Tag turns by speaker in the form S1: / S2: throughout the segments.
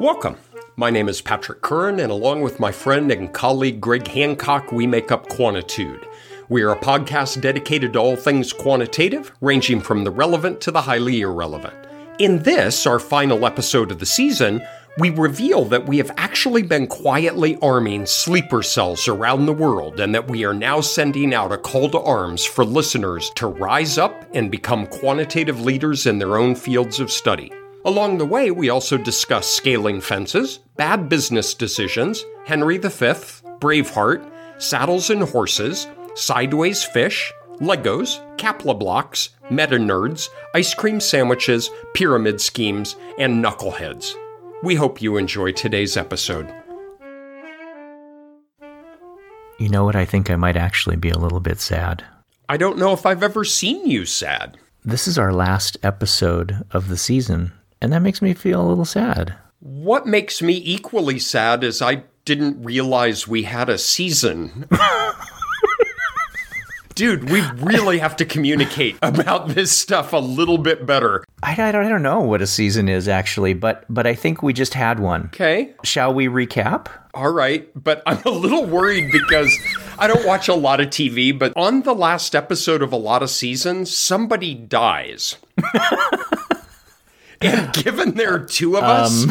S1: Welcome. My name is Patrick Curran, and along with my friend and colleague Greg Hancock, we make up Quantitude. We are a podcast dedicated to all things quantitative, ranging from the relevant to the highly irrelevant. In this, our final episode of the season, we reveal that we have actually been quietly arming sleeper cells around the world and that we are now sending out a call to arms for listeners to rise up and become quantitative leaders in their own fields of study. Along the way, we also discuss scaling fences, bad business decisions, Henry V, Braveheart, saddles and horses, sideways fish, Legos, Kapla blocks, meta nerds, ice cream sandwiches, pyramid schemes, and knuckleheads. We hope you enjoy today's episode.
S2: You know what? I think I might actually be a little bit sad.
S1: I don't know if I've ever seen you sad.
S2: This is our last episode of the season, and that makes me feel a little sad.
S1: What makes me equally sad is I didn't realize we had a season. Dude, we really have to communicate about this stuff a little bit better.
S2: I, I, don't, I don't know what a season is actually, but but I think we just had one.
S1: Okay.
S2: Shall we recap?
S1: All right, but I'm a little worried because I don't watch a lot of TV, but on the last episode of a lot of seasons, somebody dies. and given there are two of us,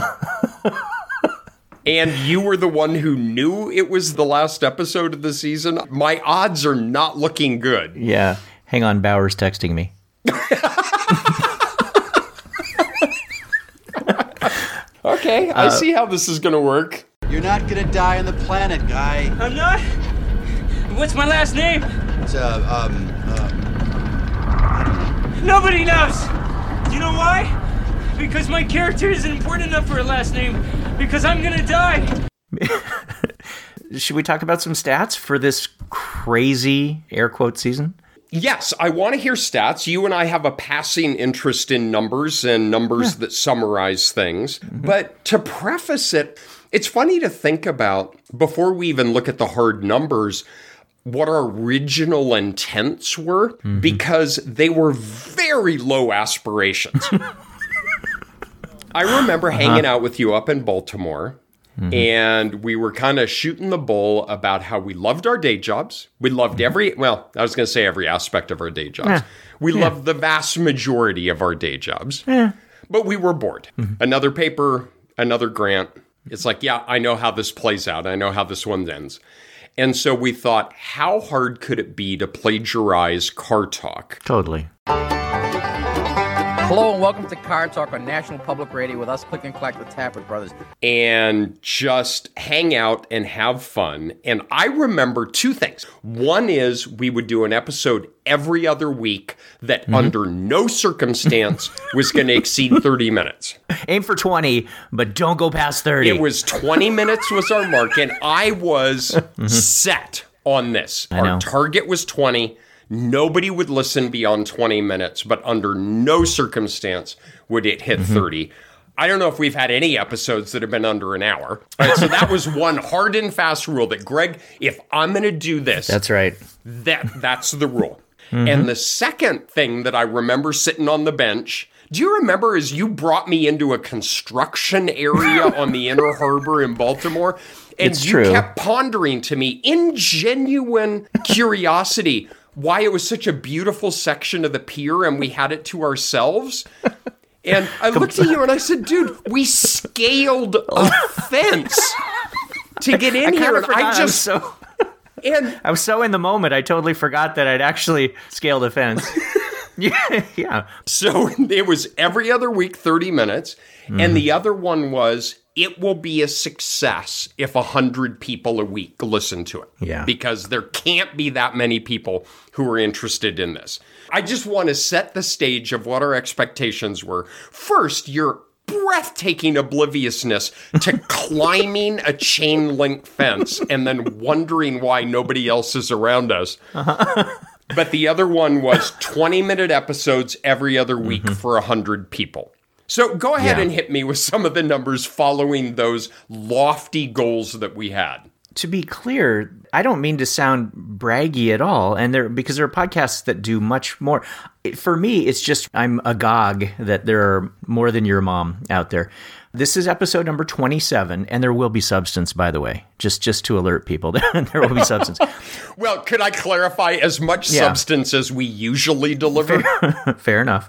S1: um. and you were the one who knew it was the last episode of the season, my odds are not looking good.
S2: Yeah. Hang on, Bauer's texting me.
S1: okay, I uh, see how this is going to work.
S3: You're not going to die on the planet, guy.
S4: I'm not? What's my last name?
S3: It's, uh, um,
S4: uh... Nobody knows! You know why? Because my character isn't important enough for a last name. Because I'm gonna die.
S2: Should we talk about some stats for this crazy air quote season?
S1: Yes, I want to hear stats. You and I have a passing interest in numbers and numbers yeah. that summarize things. Mm-hmm. But to preface it, it's funny to think about before we even look at the hard numbers what our original intents were mm-hmm. because they were very low aspirations. I remember uh-huh. hanging out with you up in Baltimore. Mm-hmm. And we were kind of shooting the bull about how we loved our day jobs. We loved mm-hmm. every, well, I was going to say every aspect of our day jobs. Yeah. We yeah. loved the vast majority of our day jobs. Yeah. But we were bored. Mm-hmm. Another paper, another grant. It's like, yeah, I know how this plays out. I know how this one ends. And so we thought, how hard could it be to plagiarize car talk?
S2: Totally.
S5: Hello and welcome to Car Talk on National Public Radio with us, Click and Clack, the Tappet Brothers.
S1: And just hang out and have fun. And I remember two things. One is we would do an episode every other week that mm-hmm. under no circumstance was going to exceed 30 minutes.
S2: Aim for 20, but don't go past 30.
S1: It was 20 minutes was our mark, and I was mm-hmm. set on this.
S2: I
S1: our
S2: know.
S1: target was 20. Nobody would listen beyond 20 minutes, but under no circumstance would it hit mm-hmm. 30. I don't know if we've had any episodes that have been under an hour. Right, so that was one hard and fast rule that Greg, if I'm going to do this,
S2: that's right.
S1: That that's the rule. Mm-hmm. And the second thing that I remember sitting on the bench, do you remember as you brought me into a construction area on the Inner Harbor in Baltimore? And
S2: it's
S1: you
S2: true.
S1: kept pondering to me in genuine curiosity why it was such a beautiful section of the pier and we had it to ourselves. And I looked at you and I said, dude, we scaled a fence to get in
S2: I
S1: here. And I just.
S2: so, and I was so in the moment, I totally forgot that I'd actually scaled a fence. yeah, yeah.
S1: So it was every other week, 30 minutes. Mm. And the other one was it will be a success if 100 people a week listen to it.
S2: Yeah.
S1: Because there can't be that many people who are interested in this. I just want to set the stage of what our expectations were. First, your breathtaking obliviousness to climbing a chain link fence and then wondering why nobody else is around us. but the other one was 20 minute episodes every other week mm-hmm. for 100 people. So go ahead yeah. and hit me with some of the numbers following those lofty goals that we had.
S2: To be clear, I don't mean to sound braggy at all, and there because there are podcasts that do much more. For me, it's just I'm agog that there are more than your mom out there. This is episode number 27, and there will be substance, by the way. Just just to alert people, there will be substance.
S1: Well, could I clarify as much
S2: Yeah.
S1: substance as we usually deliver?
S2: Fair enough.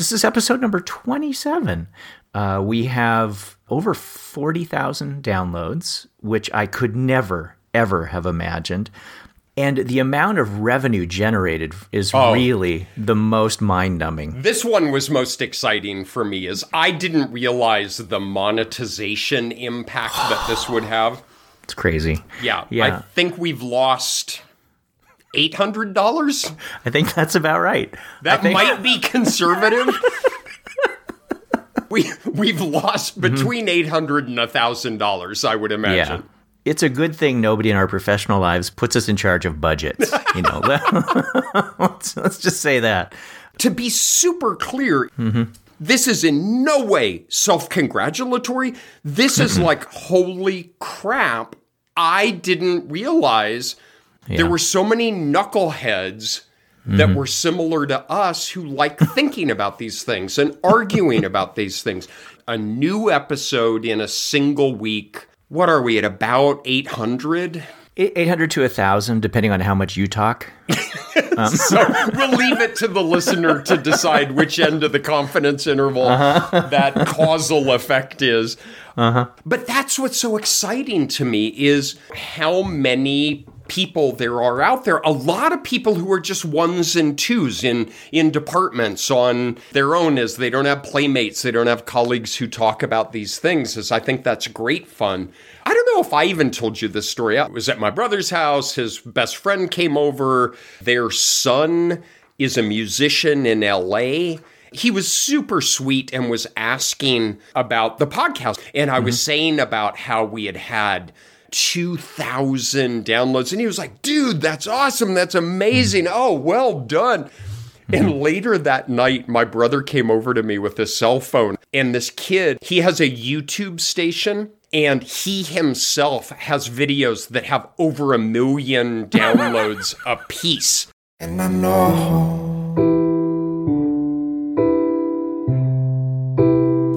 S2: This is episode number 27. Uh, we have over 40,000 downloads, which I could never, ever have imagined. And the amount of revenue generated is really the most mind numbing.
S1: This one was most exciting for me is I didn't realize the monetization impact that this would have.
S2: It's crazy.
S1: Yeah, I think we've lost eight hundred dollars.
S2: I think that's about right.
S1: That
S2: think-
S1: might be conservative. we we've lost between eight hundred and a thousand dollars. I would imagine. Yeah.
S2: It's a good thing nobody in our professional lives puts us in charge of budgets. You know, let's, let's just say that.
S1: To be super clear. mm-hmm This is in no way self congratulatory. This is like, holy crap. I didn't realize there were so many knuckleheads that mm-hmm. were similar to us who like thinking about these things and arguing about these things. A new episode in a single week. What are we at about 800?
S2: 800 to 1,000, depending on how much you talk.
S1: Um, so we'll leave it to the listener to decide which end of the confidence interval uh-huh. that causal effect is. Uh-huh. But that's what's so exciting to me is how many people there are out there. A lot of people who are just ones and twos in in departments on their own as they don't have playmates, they don't have colleagues who talk about these things. As I think that's great fun. I don't know if I even told you this story. I was at my brother's house. His best friend came over. Their son is a musician in LA. He was super sweet and was asking about the podcast. And I was mm-hmm. saying about how we had had 2,000 downloads. And he was like, dude, that's awesome. That's amazing. Hmm. Oh, well done. And hmm. later that night, my brother came over to me with his cell phone. And this kid, he has a YouTube station. And he himself has videos that have over a million downloads a piece.
S6: And I know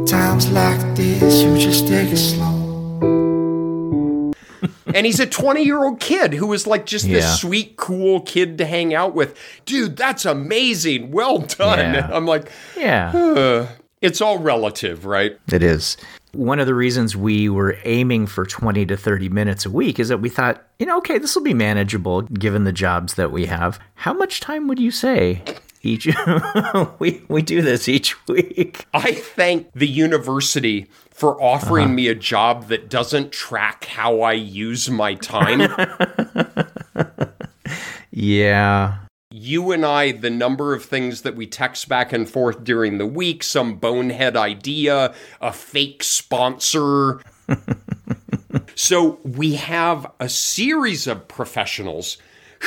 S6: times like this, you just take it slow.
S1: And he's a 20 year old kid who was like just
S2: Yeah.
S1: this sweet, cool kid to hang out with. Dude, that's amazing. Well done.
S2: Yeah.
S1: I'm like,
S2: Yeah.
S1: it's all relative, right?
S2: It is. One of the reasons we were aiming for 20 to 30 minutes a week is that we thought, you know, okay, this will be manageable given the jobs that we have. How much time would you say each we we do this each week?
S1: I thank the university for offering uh-huh. me a job that doesn't track how I use my time.
S2: Yeah.
S1: you and I, the number of things that we text back and forth during the week, some bonehead idea, a fake sponsor. so we have a series of professionals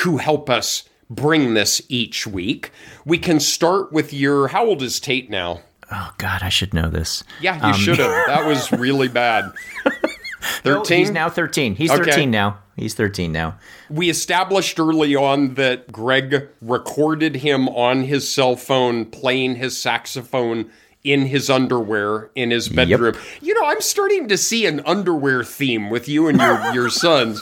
S1: who help us bring this each week. We can start with your, how old is Tate now?
S2: Oh god, I should know this.
S1: Yeah, you should have. That was really bad.
S2: No,
S1: 13?
S2: he's now 13. He's
S1: Okay.
S2: 13 now. He's 13 now.
S1: We established early on that Greg recorded him on his cell phone playing his saxophone in his underwear in his bedroom. You know, I'm starting to see an underwear theme with you and your, your sons.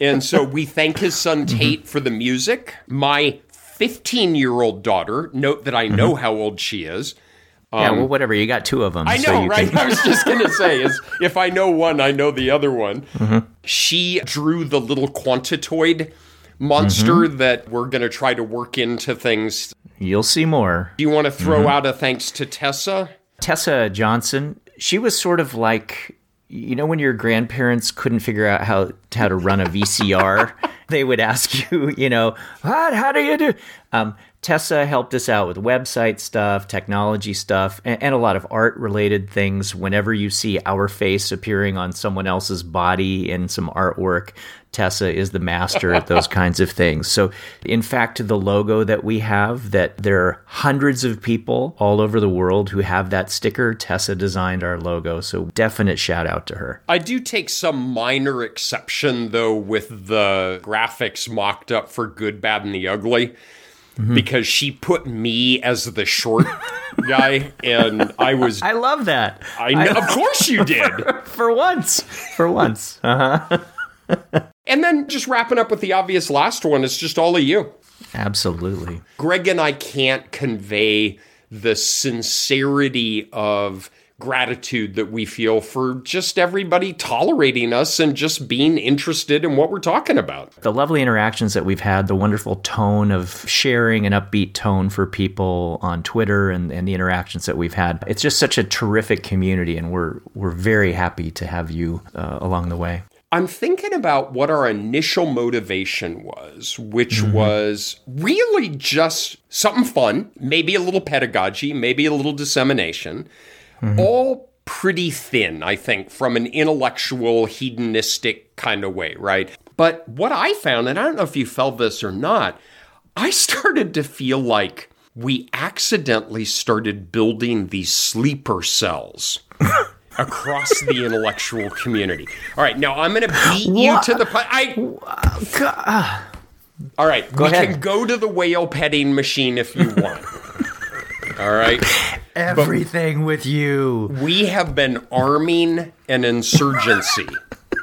S1: And so we thank his son
S2: Mm-hmm.
S1: Tate for the music. My 15 year old daughter, note that I know how old she is.
S2: Yeah, well whatever. You got two of them.
S1: Um, I
S2: so
S1: know,
S2: you
S1: right?
S2: can-
S1: I was just going to say, is if I know one, I know the other one.
S2: Mm-hmm.
S1: She drew the little quantitoid monster
S2: Mm-hmm.
S1: that we're going to try to work into things.
S2: You'll see more.
S1: Do you want to throw
S2: Mm-hmm.
S1: out a thanks to Tessa?
S2: Tessa Johnson, she was sort of like you know when your grandparents couldn't figure out how how to run a VCR, they would ask you, you know, what? How do you do? Um, Tessa helped us out with website stuff, technology stuff, and, and a lot of art related things. Whenever you see our face appearing on someone else's body in some artwork, Tessa is the master at those kinds of things. So, in fact, the logo that we have, that there are hundreds of people all over the world who have that sticker. Tessa designed our logo. So, definite shout out to her.
S1: I do take some minor exception, though, with the graphics mocked up for Good, Bad, and the Ugly. Because she put me as the short guy, and I was.
S2: I love that.
S1: I know, of course you did.
S2: For once. For once. Uh-huh.
S1: And then just wrapping up with the obvious last one, it's just all of you.
S2: Absolutely.
S1: Greg and I can't convey the sincerity of gratitude that we feel for just everybody tolerating us and just being interested in what we're talking about.
S2: the lovely interactions that we've had, the wonderful tone of sharing an upbeat tone for people on Twitter and, and the interactions that we've had. It's just such a terrific community, and we're we're very happy to have you uh, along the way.
S1: I'm thinking about what our initial motivation was, which was really just something fun, maybe a little pedagogy, maybe a little dissemination, all pretty thin, I think, from an intellectual, hedonistic kind of way, right? But what I found, and I don't know if you felt this or not, I started to feel like we accidentally started building these sleeper cells across the intellectual community. All right, now I'm going to beat you to the pu- I All right, we
S2: ahead.
S1: can go to the whale petting machine if you want. All right.
S2: Everything with you.
S1: We have been arming an insurgency.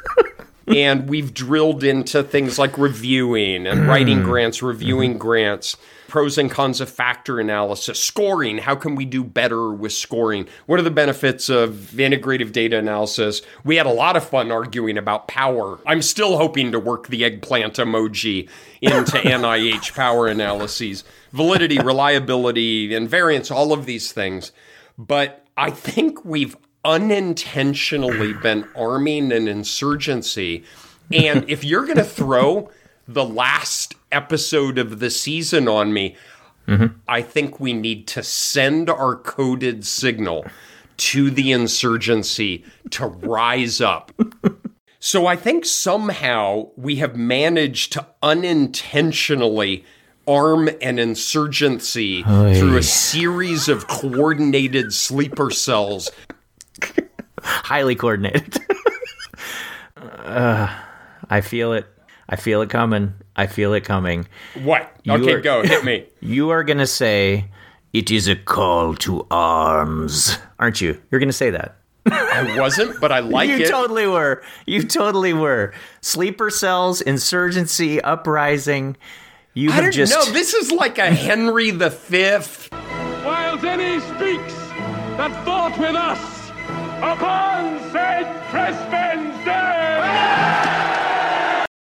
S1: and we've drilled into things like reviewing and writing hmm. grants, reviewing mm-hmm. grants, pros and cons of factor analysis, scoring. How can we do better with scoring? What are the benefits of integrative data analysis? We had a lot of fun arguing about power. I'm still hoping to work the eggplant emoji into NIH power analyses, validity, reliability, invariance, all of these things. But I think we've unintentionally been arming an insurgency. And if you're going to throw the last episode of the season on me, I think we need to send our coded signal to the insurgency to rise up. So I think somehow we have managed to unintentionally arm an insurgency through a series of coordinated sleeper cells.
S2: Highly coordinated. uh, I feel it. I feel it coming. I feel it coming.
S1: What?
S2: You
S1: okay,
S2: are-
S1: go. Hit me.
S2: You are going to say, it is a call to arms. Aren't you? You're going to say that.
S1: I wasn't, but I like
S2: you
S1: it.
S2: You totally were. You totally were. Sleeper cells, insurgency, uprising. You
S1: I
S2: have
S1: don't
S2: just.
S1: know. This is like a Henry the Fifth.
S7: While Denny speaks that fought with us upon St. Crispin's Day!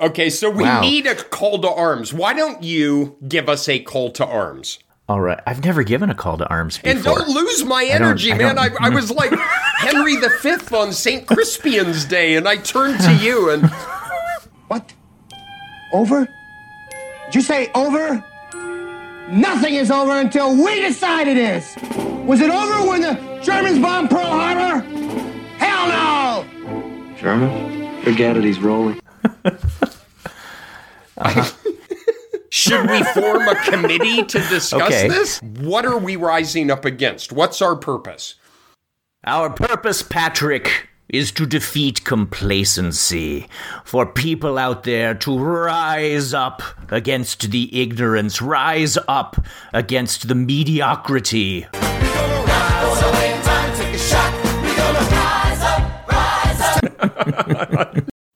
S1: Okay, so we
S2: Wow.
S1: need a call to arms. Why don't you give us a call to arms?
S2: All right. I've never given a call to arms before.
S1: And don't lose my energy,
S2: I
S1: man. I,
S2: don't-
S1: I was like Henry V on St. Crispian's Day, and I turned to you and
S8: What? Over? Did you say over? Nothing is over until we decide it is. Was it over when the Germans bombed Pearl Harbor? Hell no!
S9: German? Forget it, he's rolling. Uh-huh.
S1: should we form a committee to discuss
S2: Okay.
S1: this? What are we rising up against? What's our purpose?
S2: Our purpose, Patrick, is to defeat complacency. For people out there to rise up against the ignorance, rise up against the mediocrity.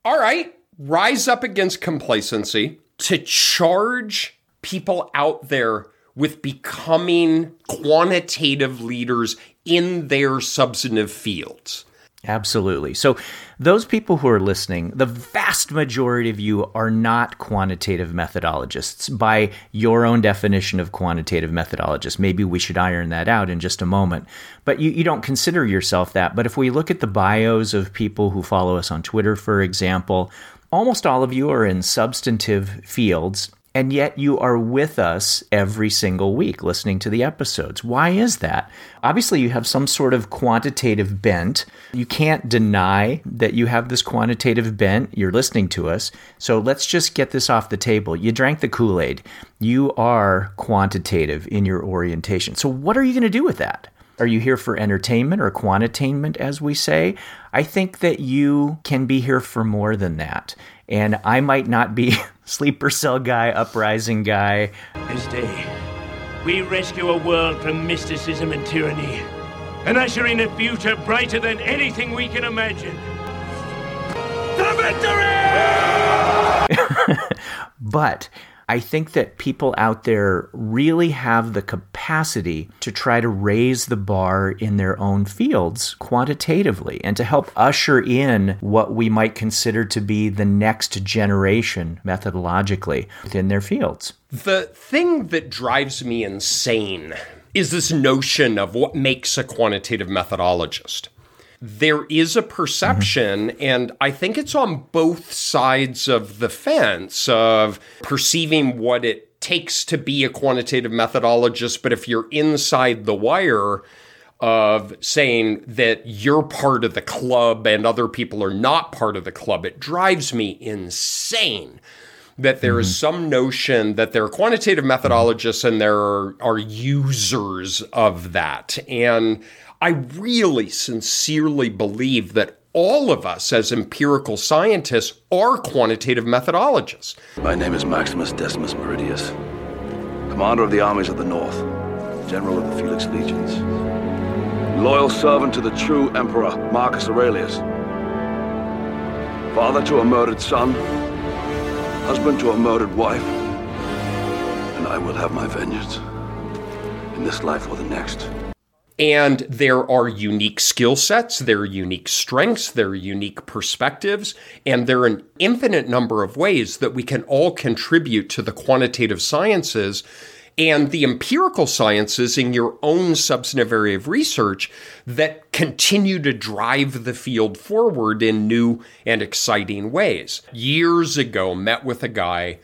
S1: All right, rise up against complacency to charge people out there with becoming quantitative leaders in their substantive fields.
S2: Absolutely. So, those people who are listening, the vast majority of you are not quantitative methodologists by your own definition of quantitative methodologist. Maybe we should iron that out in just a moment. But you, you don't consider yourself that. But if we look at the bios of people who follow us on Twitter, for example, almost all of you are in substantive fields and yet you are with us every single week listening to the episodes. Why is that? Obviously, you have some sort of quantitative bent. You can't deny that you have this quantitative bent. You're listening to us. So let's just get this off the table. You drank the Kool Aid. You are quantitative in your orientation. So, what are you going to do with that? Are you here for entertainment or quantitainment, as we say? I think that you can be here for more than that. And I might not be sleeper cell guy, uprising guy.
S10: This day, we rescue a world from mysticism and tyranny and usher in a future brighter than anything we can imagine. The victory!
S2: but I think that people out there really have the capacity to try to raise the bar in their own fields quantitatively and to help usher in what we might consider to be the next generation methodologically within their fields.
S1: The thing that drives me insane is this notion of what makes a quantitative methodologist there is a perception, mm-hmm. and I think it's on both sides of the fence of perceiving what it takes to be a quantitative methodologist. But if you're inside the wire, of saying that you're part of the club and other people are not part of the club, it drives me insane that there mm-hmm. is some notion that there are quantitative methodologists and there are, are users of that. And I really sincerely believe that all of us as empirical scientists are quantitative methodologists.
S11: My name is Maximus Decimus Meridius, commander of the armies of the North, general of the Felix Legions, loyal servant to the true emperor Marcus Aurelius, father to a murdered son, husband to a murdered wife, and I will have my vengeance in this life or the next.
S1: And there are unique skill sets, there are unique strengths, there are unique perspectives, and there are an infinite number of ways that we can all contribute to the quantitative sciences and the empirical sciences in your own substantive area of research that continue to drive the field forward in new and exciting ways. Years ago, met with a guy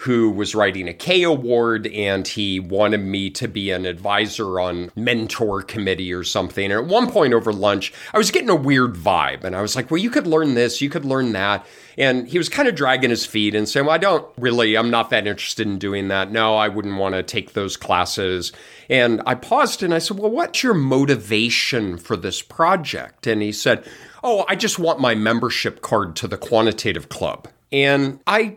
S1: who was writing a K award and he wanted me to be an advisor on mentor committee or something. And at one point over lunch, I was getting a weird vibe and I was like, well, you could learn this, you could learn that. And he was kind of dragging his feet and saying, well, I don't really, I'm not that interested in doing that. No, I wouldn't want to take those classes. And I paused and I said, well, what's your motivation for this project? And he said, oh, I just want my membership card to the quantitative club. And I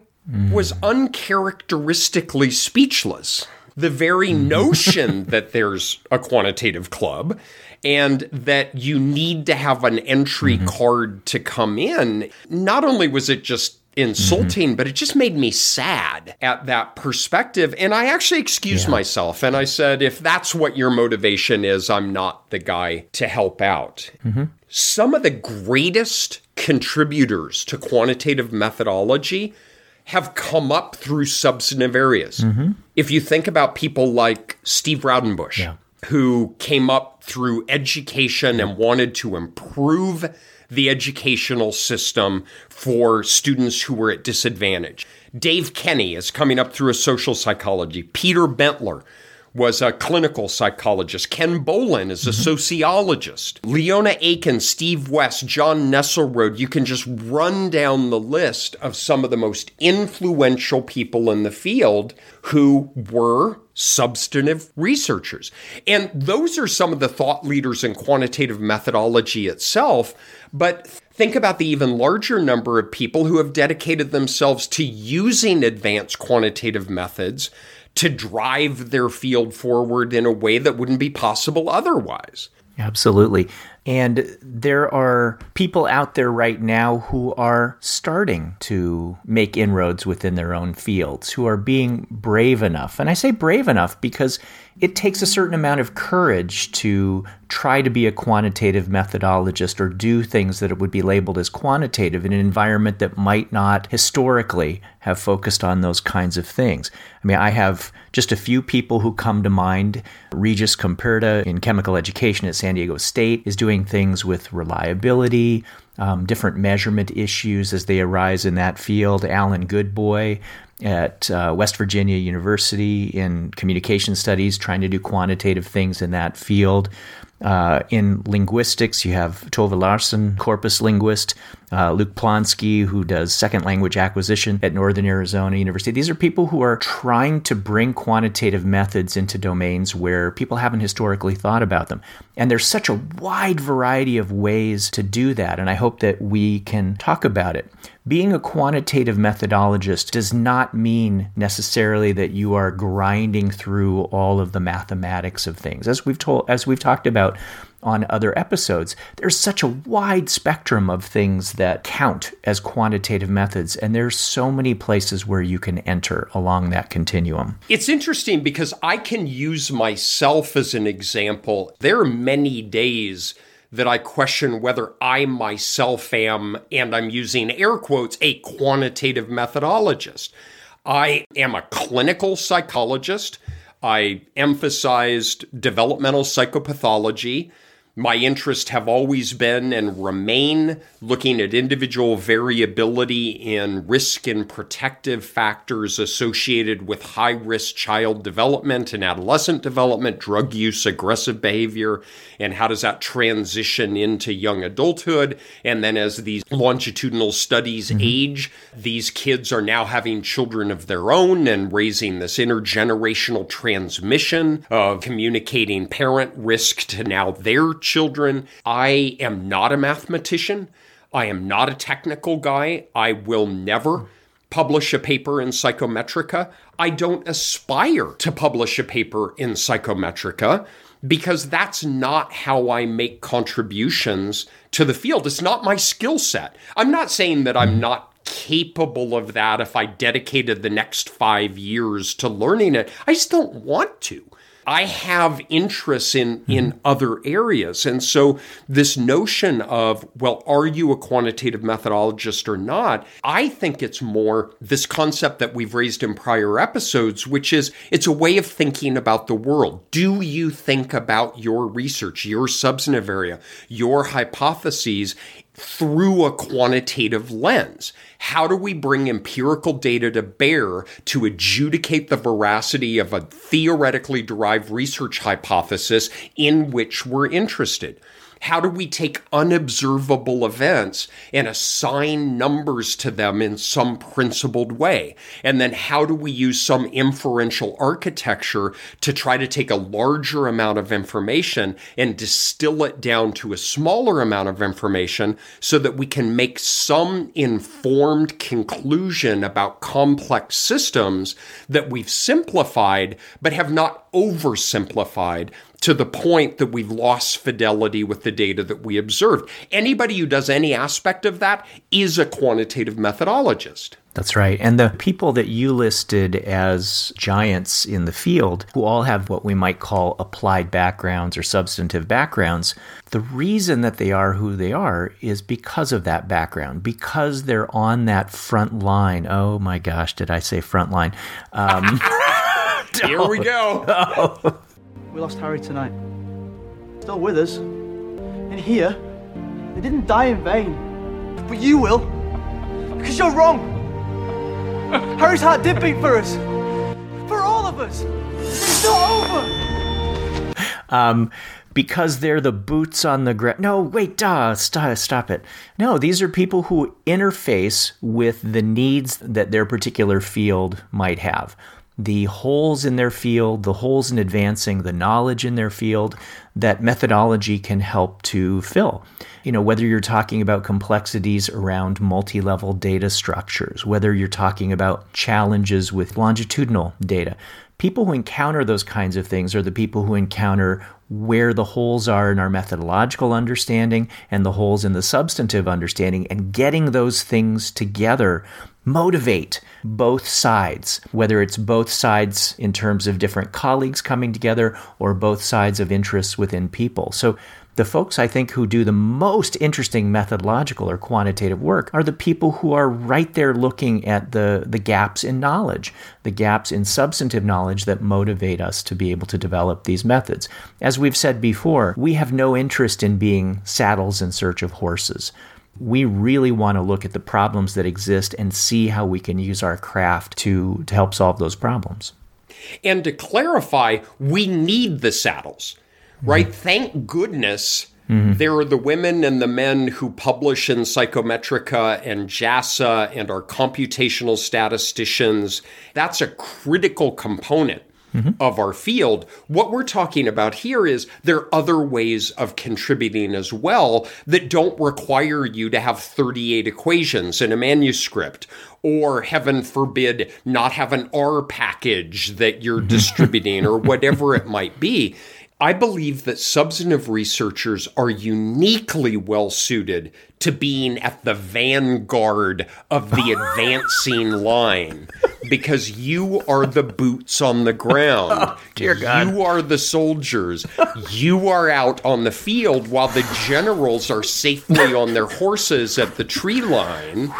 S1: was uncharacteristically speechless. The very mm-hmm. notion that there's a quantitative club and that you need to have an entry mm-hmm. card to come in, not only was it just insulting, mm-hmm. but it just made me sad at that perspective. And I actually excused yeah. myself and I said, if that's what your motivation is, I'm not the guy to help out. Mm-hmm. Some of the greatest contributors to quantitative methodology have come up through substantive areas. Mm-hmm. If you think about people like Steve Raudenbush, yeah. who came up through education and wanted to improve the educational system for students who were at disadvantage. Dave Kenny is coming up through a social psychology. Peter Bentler was a clinical psychologist. Ken Bollen is a mm-hmm. sociologist. Leona Aiken, Steve West, John Nesselroade. You can just run down the list of some of the most influential people in the field who were substantive researchers. And those are some of the thought leaders in quantitative methodology itself. But think about the even larger number of people who have dedicated themselves to using advanced quantitative methods to drive their field forward in a way that wouldn't be possible otherwise.
S2: Absolutely. And there are people out there right now who are starting to make inroads within their own fields, who are being brave enough. And I say brave enough because it takes a certain amount of courage to try to be a quantitative methodologist or do things that it would be labeled as quantitative in an environment that might not historically have focused on those kinds of things. I mean, I have just a few people who come to mind. Regis Komperda in chemical education at San Diego State is doing things with reliability, um, different measurement issues as they arise in that field. Alan Goodboy at uh, West Virginia University in communication studies, trying to do quantitative things in that field. Uh, in linguistics, you have Tove Larsson, corpus linguist, uh, Luke Plonsky, who does second language acquisition at Northern Arizona University. These are people who are trying to bring quantitative methods into domains where people haven't historically thought about them. And there's such a wide variety of ways to do that, and I hope that we can talk about it. Being a quantitative methodologist does not mean necessarily that you are grinding through all of the mathematics of things. As we've told as we've talked about on other episodes. There's such a wide spectrum of things that count as quantitative methods, and there's so many places where you can enter along that continuum.
S1: It's interesting because I can use myself as an example. There are many days that I question whether I myself am, and I'm using air quotes, a quantitative methodologist. I am a clinical psychologist. I emphasized developmental psychopathology. My interests have always been and remain looking at individual variability in risk and protective factors associated with high risk child development and adolescent development, drug use, aggressive behavior, and how does that transition into young adulthood. And then as these longitudinal studies mm-hmm. age, these kids are now having children of their own and raising this intergenerational transmission of communicating parent risk to now their children. I am not a mathematician. I am not a technical guy. I will never publish a paper in Psychometrika. I don't aspire to publish a paper in Psychometrika because that's not how I make contributions to the field. It's not my skill set. I'm not saying that I'm not capable of that if I dedicated the next five years to learning it. I just don't want to. I have interests in mm-hmm. in other areas. And so this notion of, well, are you a quantitative methodologist or not? I think it's more this concept that we've raised in prior episodes, which is it's a way of thinking about the world. Do you think about your research, your substantive area, your hypotheses through a quantitative lens. How do we bring empirical data to bear to adjudicate the veracity of a theoretically derived research hypothesis in which we're interested? How do we take unobservable events and assign numbers to them in some principled way? And then how do we use some inferential architecture to try to take a larger amount of information and distill it down to a smaller amount of information so that we can make some informed conclusion about complex systems that we've simplified but have not oversimplified to the point that we've lost fidelity with the data that we observed. Anybody who does any aspect of that is a quantitative methodologist.
S2: That's right. And the people that you listed as giants in the field, who all have what we might call applied backgrounds or substantive backgrounds, the reason that they are who they are is because of that background, because they're on that front line. Oh my gosh, did I say front line? Um,
S1: Here we go.
S12: We lost Harry tonight. Still with us. And here, they didn't die in vain. But you will. Because you're wrong. Harry's heart did beat for us. For all of us. It's not over.
S2: Um, because they're the boots on the ground. No, wait, duh, stop, stop it. No, these are people who interface with the needs that their particular field might have the holes in their field, the holes in advancing the knowledge in their field that methodology can help to fill. You know, whether you're talking about complexities around multi level data structures, whether you're talking about challenges with longitudinal data, people who encounter those kinds of things are the people who encounter where the holes are in our methodological understanding and the holes in the substantive understanding and getting those things together motivate both sides, whether it's both sides in terms of different colleagues coming together or both sides of interests within people. So the folks I think who do the most interesting methodological or quantitative work are the people who are right there looking at the, the gaps in knowledge, the gaps in substantive knowledge that motivate us to be able to develop these methods. As we've said before, we have no interest in being saddles in search of horses. We really want to look at the problems that exist and see how we can use our craft to, to help solve those problems.
S1: And to clarify, we need the saddles right? Mm-hmm. Thank goodness mm-hmm. there are the women and the men who publish in Psychometrika and JASA and are computational statisticians. That's a critical component. Mm-hmm. Of our field. What we're talking about here is there are other ways of contributing as well that don't require you to have 38 equations in a manuscript or heaven forbid not have an R package that you're mm-hmm. distributing or whatever it might be. I believe that substantive researchers are uniquely well suited to being at the vanguard of the advancing line because you are the boots on the ground. Oh,
S2: dear God.
S1: You are the soldiers. you are out on the field while the generals are safely on their horses at the tree line.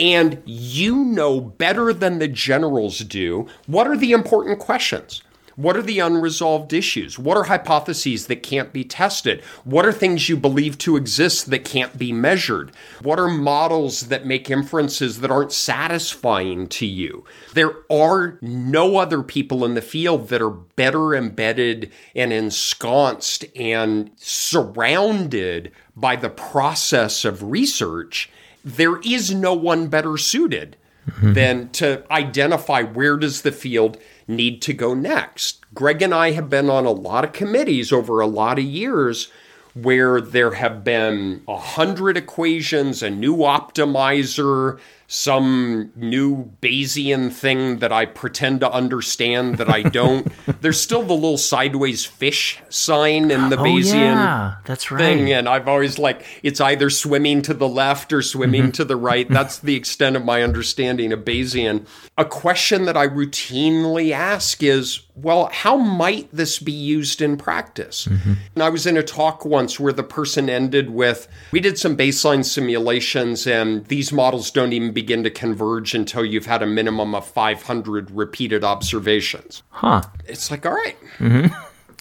S1: And you know better than the generals do what are the important questions. What are the unresolved issues? What are hypotheses that can't be tested? What are things you believe to exist that can't be measured? What are models that make inferences that aren't satisfying to you? There are no other people in the field that are better embedded and ensconced and surrounded by the process of research. There is no one better suited mm-hmm. than to identify where does the field need to go next. Greg and I have been on a lot of committees over a lot of years where there have been a hundred equations, a new optimizer, some new Bayesian thing that I pretend to understand that I don't. There's still the little sideways fish sign in the
S2: oh,
S1: Bayesian
S2: yeah, that's right.
S1: thing. And I've always like, it's either swimming to the left or swimming mm-hmm. to the right. That's the extent of my understanding of Bayesian. A question that I routinely ask is, well, how might this be used in practice? Mm-hmm. And I was in a talk once where the person ended with, we did some baseline simulations and these models don't even begin to converge until you've had a minimum of 500 repeated observations.
S2: Huh.
S1: It's like, all right.
S2: mm-hmm.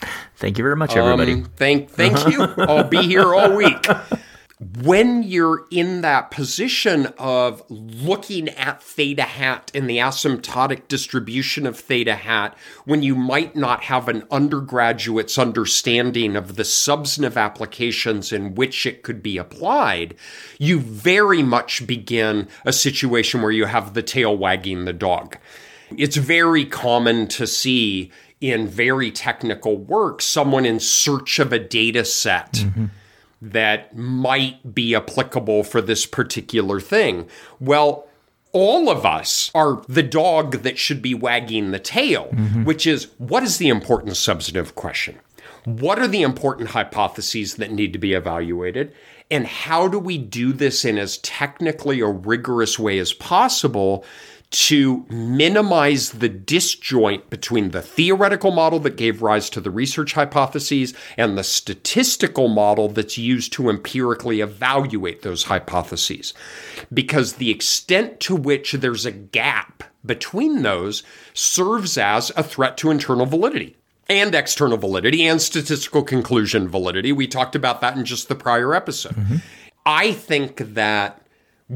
S2: Thank you very much, everybody.
S1: Um, thank, thank you. I'll be here all week when you're in that position of looking at theta hat and the asymptotic distribution of theta hat, when you might not have an undergraduate's understanding of the substantive applications in which it could be applied, you very much begin a situation where you have the tail wagging the dog. It's very common to see in very technical work someone in search of a data set. Mm-hmm that might be applicable for this particular thing. Well, all of us are the dog that should be wagging the tail, mm-hmm. which is what is the important substantive question? What are the important hypotheses that need to be evaluated? And how do we do this in as technically a rigorous way as possible to minimize the disjoint between the theoretical model that gave rise to the research hypotheses and the statistical model that's used to empirically evaluate those hypotheses. Because the extent to which there's a gap between those serves as a threat to internal validity and external validity and statistical conclusion validity. We talked about that in just the prior episode. Mm-hmm. I think that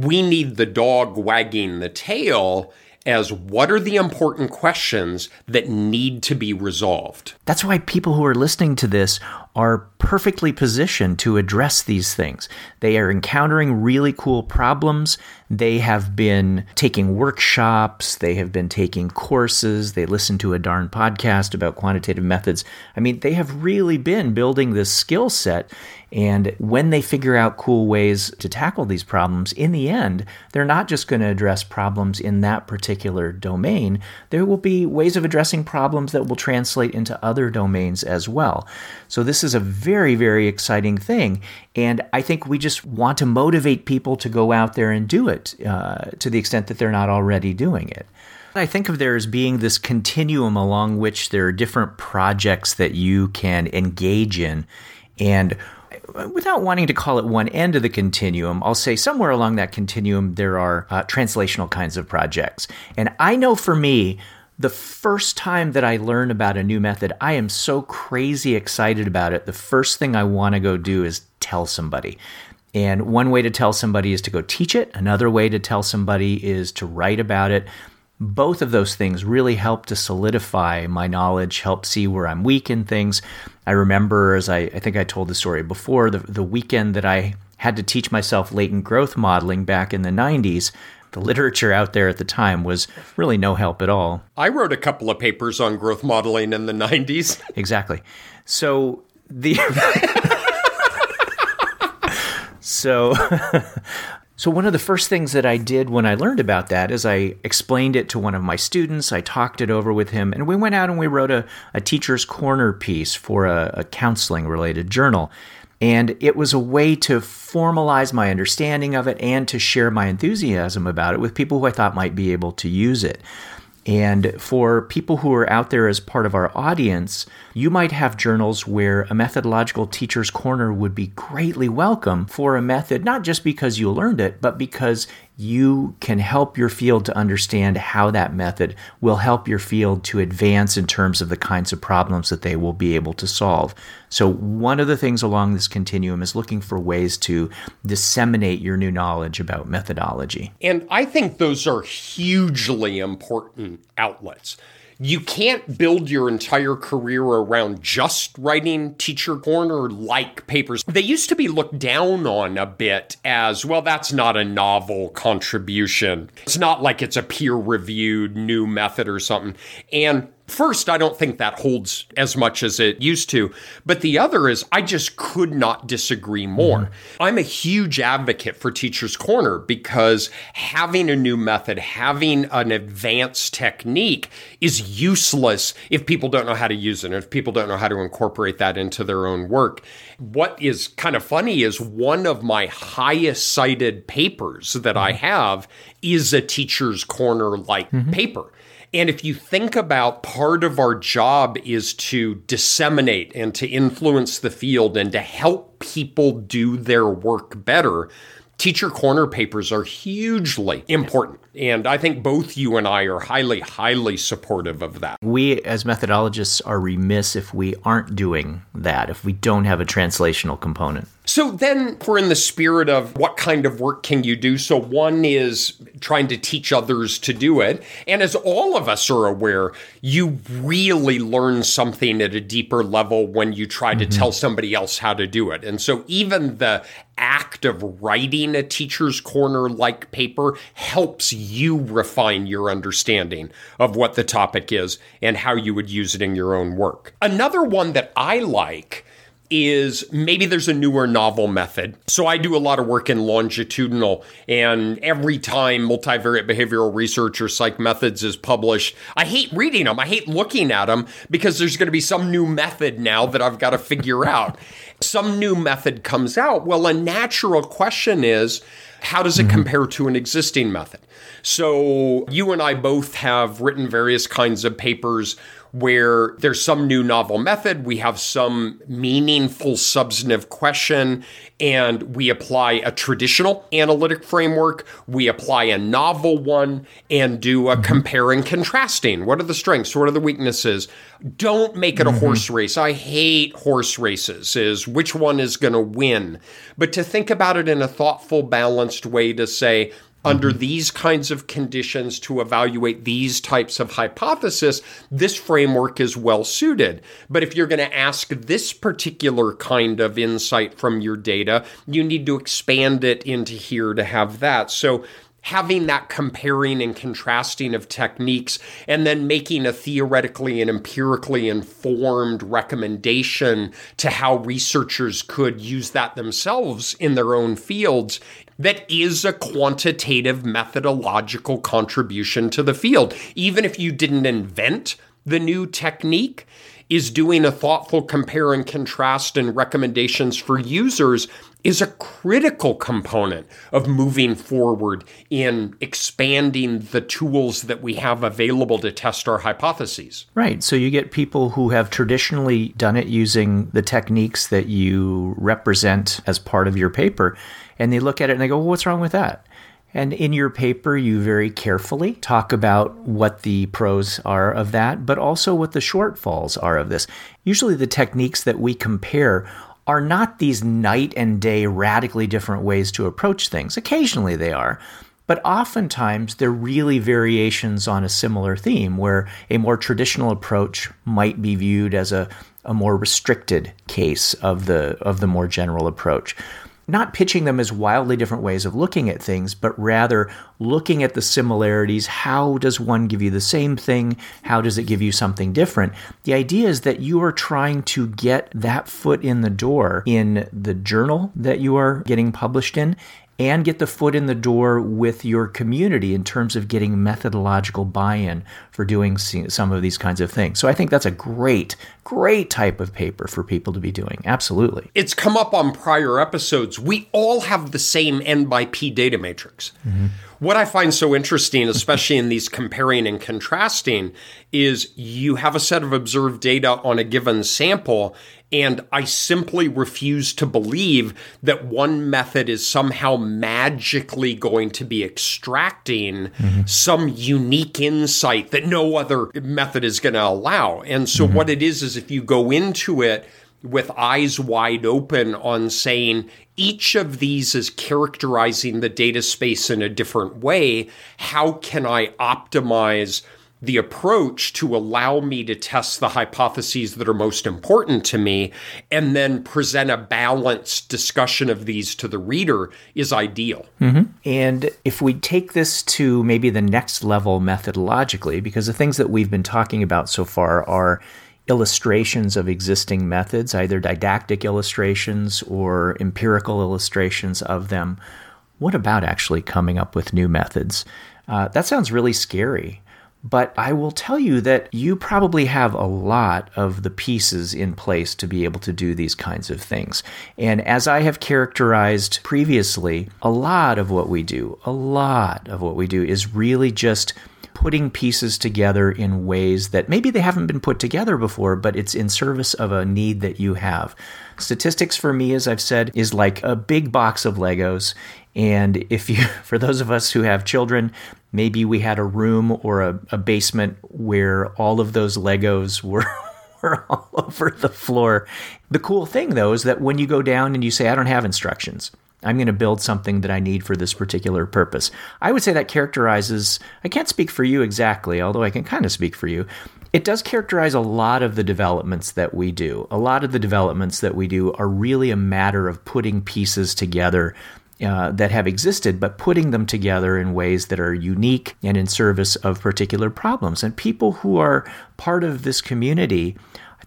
S1: we need the dog wagging the tail as what are the important questions that need to be resolved.
S2: That's why people who are listening to this are perfectly positioned to address these things. They are encountering really cool problems. They have been taking workshops, they have been taking courses, they listen to a darn podcast about quantitative methods. I mean, they have really been building this skill set. And when they figure out cool ways to tackle these problems, in the end, they're not just going to address problems in that particular domain. There will be ways of addressing problems that will translate into other domains as well. So, this is a very, very exciting thing. And I think we just want to motivate people to go out there and do it uh, to the extent that they're not already doing it. I think of there as being this continuum along which there are different projects that you can engage in. And without wanting to call it one end of the continuum, I'll say somewhere along that continuum there are uh, translational kinds of projects. And I know for me, the first time that I learn about a new method, I am so crazy excited about it. The first thing I want to go do is tell somebody. And one way to tell somebody is to go teach it. Another way to tell somebody is to write about it. Both of those things really help to solidify my knowledge, help see where I'm weak in things. I remember, as I, I think I told the story before, the, the weekend that I had to teach myself latent growth modeling back in the 90s, the literature out there at the time was really no help at all.
S1: I wrote a couple of papers on growth modeling in the 90s.
S2: Exactly. So the So So one of the first things that I did when I learned about that is I explained it to one of my students. I talked it over with him, and we went out and we wrote a, a teacher's corner piece for a, a counseling related journal. And it was a way to formalize my understanding of it and to share my enthusiasm about it with people who I thought might be able to use it. And for people who are out there as part of our audience, you might have journals where a methodological teacher's corner would be greatly welcome for a method, not just because you learned it, but because you can help your field to understand how that method will help your field to advance in terms of the kinds of problems that they will be able to solve. So, one of the things along this continuum is looking for ways to disseminate your new knowledge about methodology.
S1: And I think those are hugely important outlets you can't build your entire career around just writing teacher corner like papers. They used to be looked down on a bit as, well, that's not a novel contribution. It's not like it's a peer reviewed new method or something. And First, I don't think that holds as much as it used to. But the other is, I just could not disagree more. Mm-hmm. I'm a huge advocate for Teacher's Corner because having a new method, having an advanced technique is useless if people don't know how to use it, if people don't know how to incorporate that into their own work. What is kind of funny is one of my highest cited papers that I mm-hmm. have is a Teacher's Corner like mm-hmm. paper. And if you think about part of our job is to disseminate and to influence the field and to help people do their work better, teacher corner papers are hugely important. And I think both you and I are highly, highly supportive of that.
S2: We, as methodologists, are remiss if we aren't doing that, if we don't have a translational component.
S1: So then, we're in the spirit of what kind of work can you do? So, one is trying to teach others to do it. And as all of us are aware, you really learn something at a deeper level when you try to mm-hmm. tell somebody else how to do it. And so, even the act of writing a teacher's corner like paper helps you refine your understanding of what the topic is and how you would use it in your own work. Another one that I like is maybe there's a newer novel method. So I do a lot of work in longitudinal, and every time multivariate behavioral research or psych methods is published, I hate reading them. I hate looking at them because there's going to be some new method now that I've got to figure out. Some new method comes out. Well, a natural question is how does it mm-hmm. compare to an existing method? So you and I both have written various kinds of papers where there's some new novel method, we have some meaningful substantive question, and we apply a traditional analytic framework, we apply a novel one, and do a mm-hmm. compare and contrasting. What are the strengths? What are the weaknesses? Don't make it a mm-hmm. horse race. I hate horse races, is which one is going to win. But to think about it in a thoughtful, balanced way to say, under these kinds of conditions to evaluate these types of hypothesis, this framework is well suited. But if you're going to ask this particular kind of insight from your data, you need to expand it into here to have that. So having that comparing and contrasting of techniques and then making a theoretically and empirically informed recommendation to how researchers could use that themselves in their own fields that is a quantitative methodological contribution to the field. Even if you didn't invent the new technique, is doing a thoughtful compare and contrast and recommendations for users is a critical component of moving forward in expanding the tools that we have available to test our hypotheses.
S2: Right. So you get people who have traditionally done it using the techniques that you represent as part of your paper, and they look at it and they go, well, what's wrong with that? And in your paper, you very carefully talk about what the pros are of that, but also what the shortfalls are of this. Usually, the techniques that we compare are not these night and day radically different ways to approach things. Occasionally they are, but oftentimes they're really variations on a similar theme where a more traditional approach might be viewed as a, a more restricted case of the of the more general approach not pitching them as wildly different ways of looking at things, but rather looking at the similarities. How does one give you the same thing? How does it give you something different? The idea is that you are trying to get that foot in the door in the journal that you are getting published in and get the foot in the door with your community in terms of getting methodological buy in for doing some of these kinds of things. So I think that's a great, great type of paper for people to be doing. Absolutely.
S1: It's come up on prior episodes. We all have the same N by P data matrix. Mm-hmm. What I find so interesting, especially in these comparing and contrasting, is you have a set of observed data on a given sample, and I simply refuse to believe that one method is somehow magically going to be extracting mm-hmm. some unique insight that no other method is going to allow. And so, mm-hmm. what it is, is if you go into it with eyes wide open on saying each of these is characterizing the data space in a different way, how can I optimize? the approach to allow me to test the hypotheses that are most important to me and then present a balanced discussion of these to the reader is ideal.
S2: Mm-hmm. And if we take this to maybe the next level methodologically, because the things that we've been talking about so far are illustrations of existing methods, either didactic illustrations or empirical illustrations of them. What about actually coming up with new methods? Uh, that sounds really scary. But I will tell you that you probably have a lot of the pieces in place to be able to do these kinds of things. And as I have characterized previously, a lot of what we do, a lot of what we do is really just putting pieces together in ways that maybe they haven't been put together before, but it's in service of a need that you have. Statistics for me, as I've said, is like a big box of Legos. And if you, for those of us who have children, maybe we had a room or a, a basement where all of those Legos were. were all over the floor. The cool thing though is that when you go down and you say, I don't have instructions, I'm going to build something that I need for this particular purpose. I would say that characterizes, I can't speak for you exactly, although I can kind of speak for you. It does characterize a lot of the developments that we do. A lot of the developments that we do are really a matter of putting pieces together uh, that have existed, but putting them together in ways that are unique and in service of particular problems. And people who are part of this community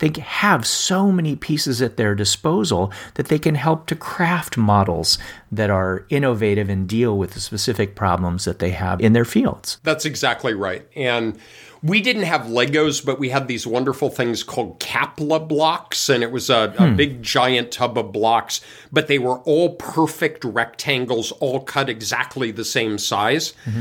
S2: they have so many pieces at their disposal that they can help to craft models that are innovative and deal with the specific problems that they have in their fields.
S1: That's exactly right. And we didn't have Legos, but we had these wonderful things called Kapla blocks, and it was a, hmm. a, big giant tub of blocks, but they were all perfect rectangles, all cut exactly the same size. Mm-hmm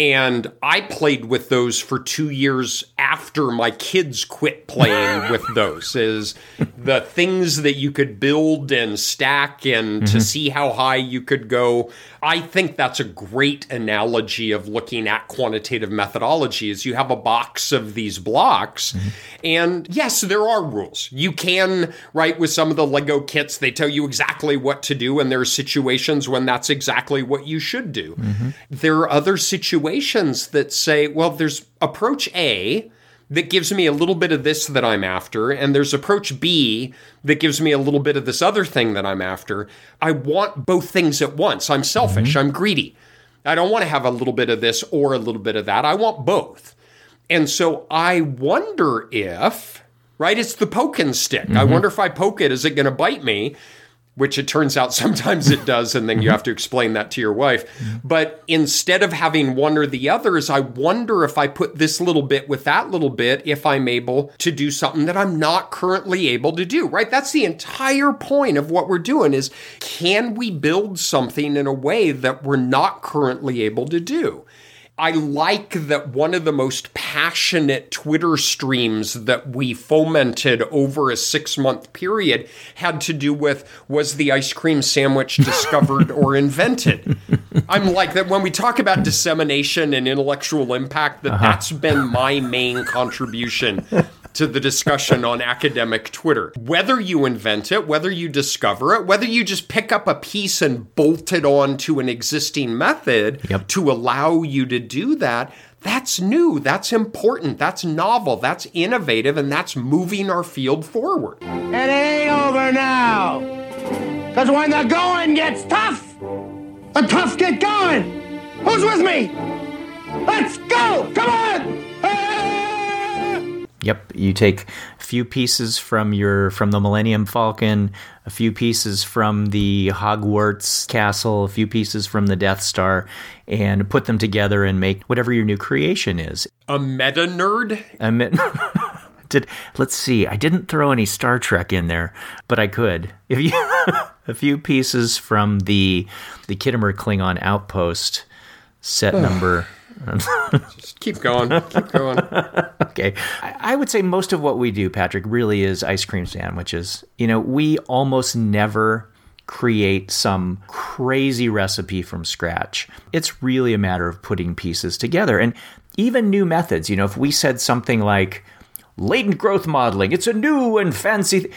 S1: And I played with those for two years after my kids quit playing with those. Is the things that you could build and stack and to mm-hmm. see how high you could go. I think that's a great analogy of looking at quantitative methodology is you have a box of these blocks mm-hmm. and yes there are rules you can right with some of the lego kits they tell you exactly what to do and there are situations when that's exactly what you should do mm-hmm. there are other situations that say well there's approach a that gives me a little bit of this that I'm after, and there's approach B that gives me a little bit of this other thing that I'm after. I want both things at once. I'm selfish, mm-hmm. I'm greedy. I don't want to have a little bit of this or a little bit of that. I want both. And so I wonder if, right, it's the poke and stick. I mm-hmm. wonder if I poke it, is it going to bite me? Which it turns out sometimes it does, and then you have to explain that to your wife. But instead of having one or the others, I wonder if I put this little bit with that little bit, if I'm able to do something that I'm not currently able to do, right? That's the entire point of what we're doing is can we build something in a way that we're not currently able to do? I like that one of the most passionate Twitter streams that we fomented over a six month period had to do with was the ice cream sandwich discovered or invented? I'm like that when we talk about dissemination and intellectual impact, that uh-huh. that's been my main contribution to the discussion on academic Twitter. Whether you invent it, whether you discover it, whether you just pick up a piece and bolt it onto an existing method to allow you to do that, that's new, that's important, that's novel, that's innovative, and that's moving our field forward.
S8: And it ain't over now. Because when the going gets tough, the tough get going. Who's with me? Let's go! Come on!
S2: Yep, you take a few pieces from your from the Millennium Falcon, a few pieces from the Hogwarts castle, a few pieces from the Death Star, and put them together and make whatever your new creation is.
S1: A meta nerd?
S2: Mean, did let's see. I didn't throw any Star Trek in there, but I could. If you a few pieces from the the Khitomer Klingon outpost set number.
S1: Just keep going. Keep going.
S2: okay. I, I would say most of what we do, Patrick, really is ice cream sandwiches. You know, we almost never create some crazy recipe from scratch. It's really a matter of putting pieces together. And even new methods, you know, if we said something like latent growth modeling, it's a new and fancy, th-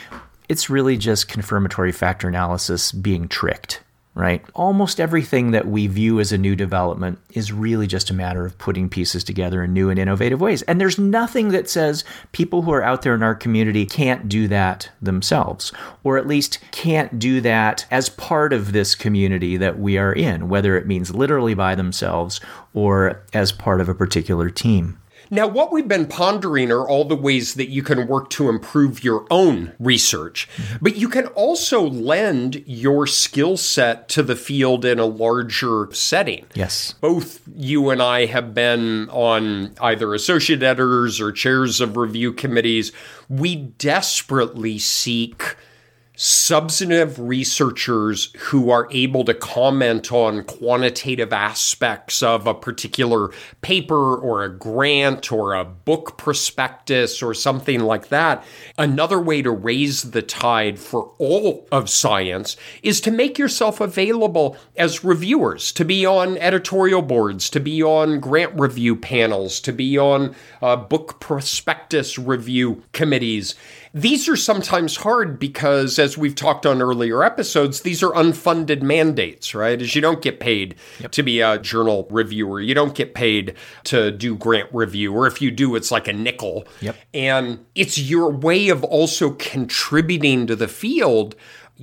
S2: it's really just confirmatory factor analysis being tricked right? Almost everything that we view as a new development is really just a matter of putting pieces together in new and innovative ways. And there's nothing that says people who are out there in our community can't do that themselves, or at least can't do that as part of this community that we are in, whether it means literally by themselves or as part of a particular team.
S1: Now, what we've been pondering are all the ways that you can work to improve your own research, but you can also lend your skill set to the field in a larger setting.
S2: Yes.
S1: Both you and I have been on either associate editors or chairs of review committees. We desperately seek substantive researchers who are able to comment on quantitative aspects of a particular paper or a grant or a book prospectus or something like that. Another way to raise the tide for all of science is to make yourself available as reviewers, to be on editorial boards, to be on grant review panels, to be on uh, book prospectus review committees. These are sometimes hard because, as we've talked on earlier episodes, these are unfunded mandates, right? As you don't get paid to be a journal reviewer, you don't get paid to do grant review, or if you do, it's like a nickel.
S2: Yep.
S1: And it's your way of also contributing to the field.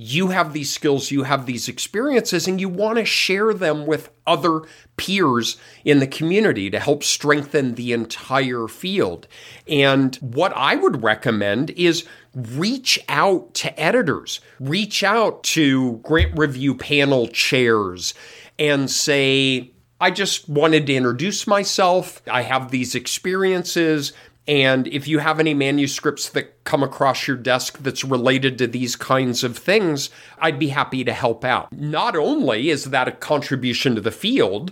S1: You have these skills, you have these experiences, and you want to share them with other peers in the community to help strengthen the entire field. And what I would recommend is reach out to editors, reach out to grant review panel chairs, and say, I just wanted to introduce myself. I have these experiences. And if you have any manuscripts that come across your desk that's related to these kinds of things, I'd be happy to help out. Not only is that a contribution to the field,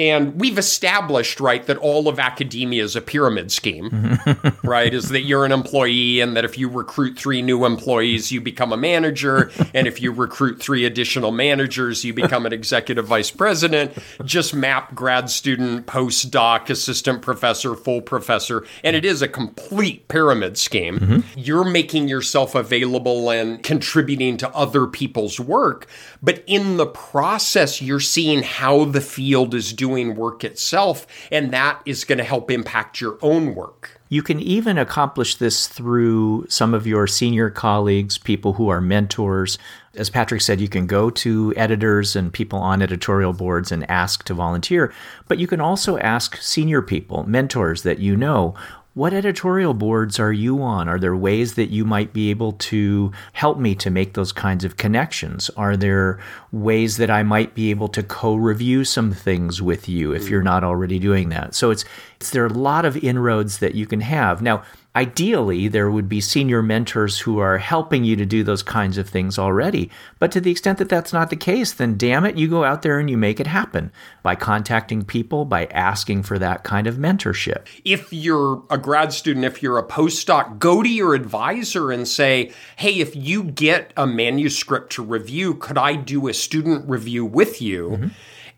S1: And we've established, right, that all of academia is a pyramid scheme, right? Is that you're an employee and that if you recruit three new employees, you become a manager. and if you recruit three additional managers, you become an executive vice president. Just map grad student, postdoc, assistant professor, full professor. And it is a complete pyramid scheme. Mm-hmm. You're making yourself available and contributing to other people's work. But in the process, you're seeing how the field is doing work itself, and that is going to help impact your own work.
S2: You can even accomplish this through some of your senior colleagues, people who are mentors. As Patrick said, you can go to editors and people on editorial boards and ask to volunteer, but you can also ask senior people, mentors that you know, what editorial boards are you on? Are there ways that you might be able to help me to make those kinds of connections? Are there ways that I might be able to co-review some things with you if you're mm. not already doing that? So it's, it's there are a lot of inroads that you can have. Now, Ideally, there would be senior mentors who are helping you to do those kinds of things already. But to the extent that that's not the case, then damn it, you go out there and you make it happen by contacting people, by asking for that kind of mentorship.
S1: If you're a grad student, if you're a postdoc, go to your advisor and say, hey, if you get a manuscript to review, could I do a student review with you? Mm-hmm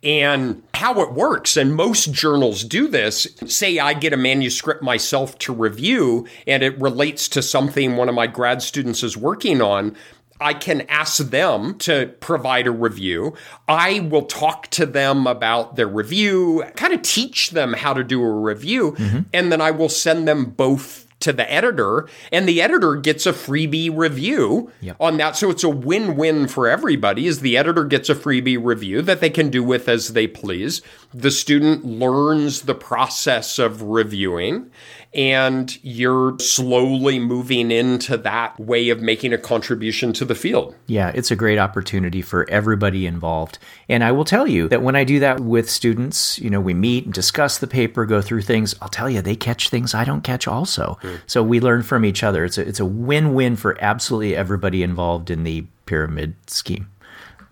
S1: and how it works. And most journals do this. Say I get a manuscript myself to review and it relates to something one of my grad students is working on. I can ask them to provide a review. I will talk to them about their review, kind of teach them how to do a review, mm-hmm. and then I will send them both to the editor, and the editor gets a freebie review yep. on that. So it's a win win for everybody. Is the editor gets a freebie review that they can do with as they please. The student learns the process of reviewing, and you're slowly moving into that way of making a contribution to the field.
S2: Yeah, it's a great opportunity for everybody involved. And I will tell you that when I do that with students, you know, we meet and discuss the paper, go through things, I'll tell you they catch things I don't catch also. Mm. So we learn from each other. It's a, it's a win-win for absolutely everybody involved in the pyramid scheme.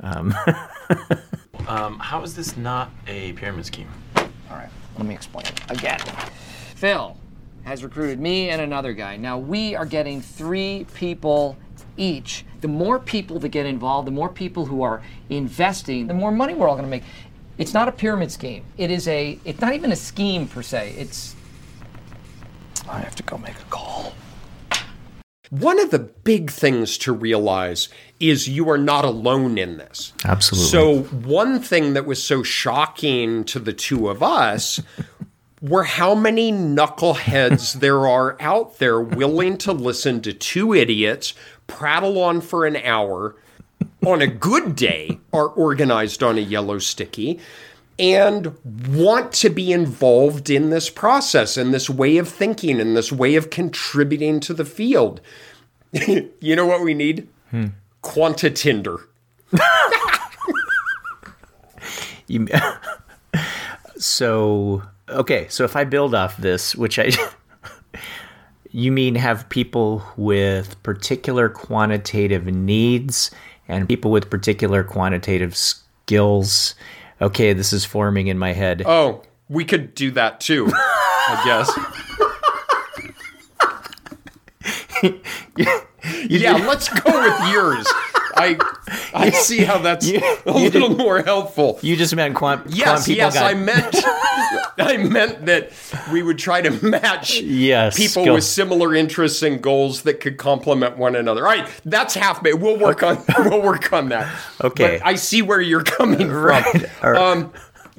S2: Um.
S13: um, how is this not a pyramid scheme?
S14: All right, let me explain again. Phil, has recruited me and another guy. Now we are getting three people each. The more people that get involved, the more people who are investing, the more money we're all going to make. It's not a pyramid scheme. It is a. It's not even a scheme per se. It's.
S12: I have to go make a call.
S1: One of the big things to realize is you are not alone in this.
S2: Absolutely.
S1: So, one thing that was so shocking to the two of us were how many knuckleheads there are out there willing to listen to two idiots prattle on for an hour on a good day are organized on a yellow sticky and want to be involved in this process and this way of thinking and this way of contributing to the field. you know what we need? Hmm. Quanta Tinder.
S2: so okay, so if I build off this, which I you mean have people with particular quantitative needs and people with particular quantitative skills. Okay, this is forming in my head.
S1: Oh, we could do that too, I guess. yeah, let's go with yours. I I see how that's you, a little did, more helpful.
S2: You just meant quant.
S1: Yes,
S2: quant
S1: yes,
S2: got...
S1: I meant I meant that we would try to match
S2: yes,
S1: people go. with similar interests and goals that could complement one another. All right, that's half. We'll work on we'll work on that.
S2: Okay,
S1: but I see where you're coming from.
S2: Right. Right.
S1: Um,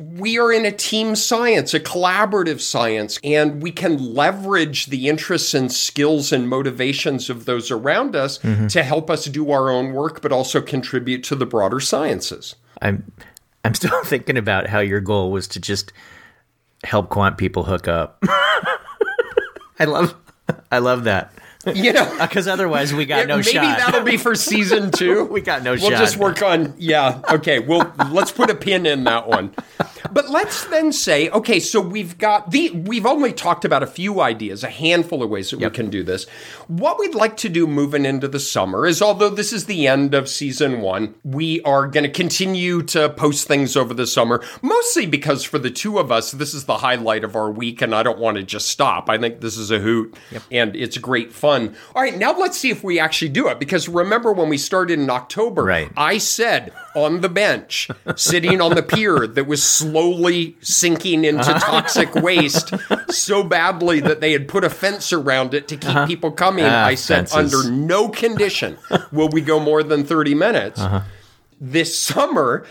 S1: we are in a team science, a collaborative science, and we can leverage the interests and skills and motivations of those around us mm-hmm. to help us do our own work, but also contribute to the broader sciences.
S2: I'm I'm still thinking about how your goal was to just help quant people hook up. I love I love that.
S1: You know,
S2: because otherwise we got no
S1: maybe
S2: shot.
S1: Maybe that'll be for season two.
S2: we got no
S1: we'll
S2: shot.
S1: We'll just work on. Yeah. Okay. Well, let's put a pin in that one. but let's then say, okay, so we've got the we've only talked about a few ideas, a handful of ways that we can do this. What we'd like to do moving into the summer is although this is the end of season 1, we are going to continue to post things over the summer, mostly because for the two of us this is the highlight of our week and I don't want to just stop. I think this is a hoot and it's great fun. All right, now let's see if we actually do it because remember when we started in October,
S2: Right.
S1: I said on the bench, sitting on the pier that was slowly sinking into toxic waste so badly that they had put a fence around it to keep people coming.
S2: Ah,
S1: I said,
S2: fences.
S1: under no condition will we go more than 30 minutes.
S2: Uh-huh.
S1: This summer,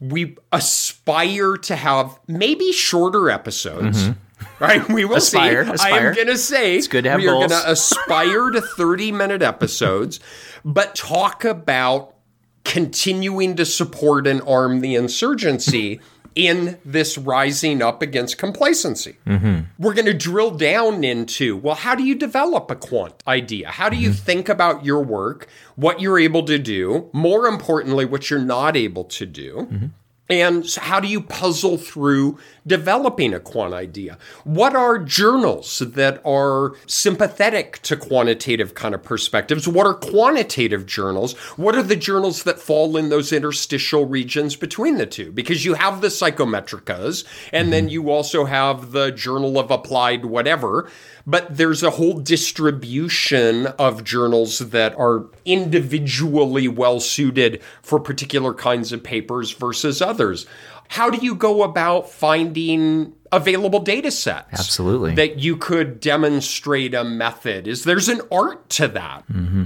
S1: we aspire to have maybe shorter episodes. Right, we will
S2: Mm-hmm. Aspire,
S1: see. I am going to say
S2: It's good to have
S1: we are going to aspire to 30 minute episodes, but talk about continuing to support and arm the insurgency in this rising up against complacency. We're going to drill down into well, how do you develop a quant idea? How do you think about your work, what you're able to do, more importantly, what you're not able to do? And so how do you puzzle through developing a quant idea? What are journals that are sympathetic to quantitative kind of perspectives? What are quantitative journals? What are the journals that fall in those interstitial regions between the two? Because you have the Psychometrikas, and then mm-hmm. you also have the Journal of Applied Whatever. But there's a whole distribution of journals that are individually well suited for particular kinds of papers versus others. How do you go about finding available data sets?
S2: Absolutely.
S1: That you could demonstrate a method? Is there's an art to that? Mm-hmm.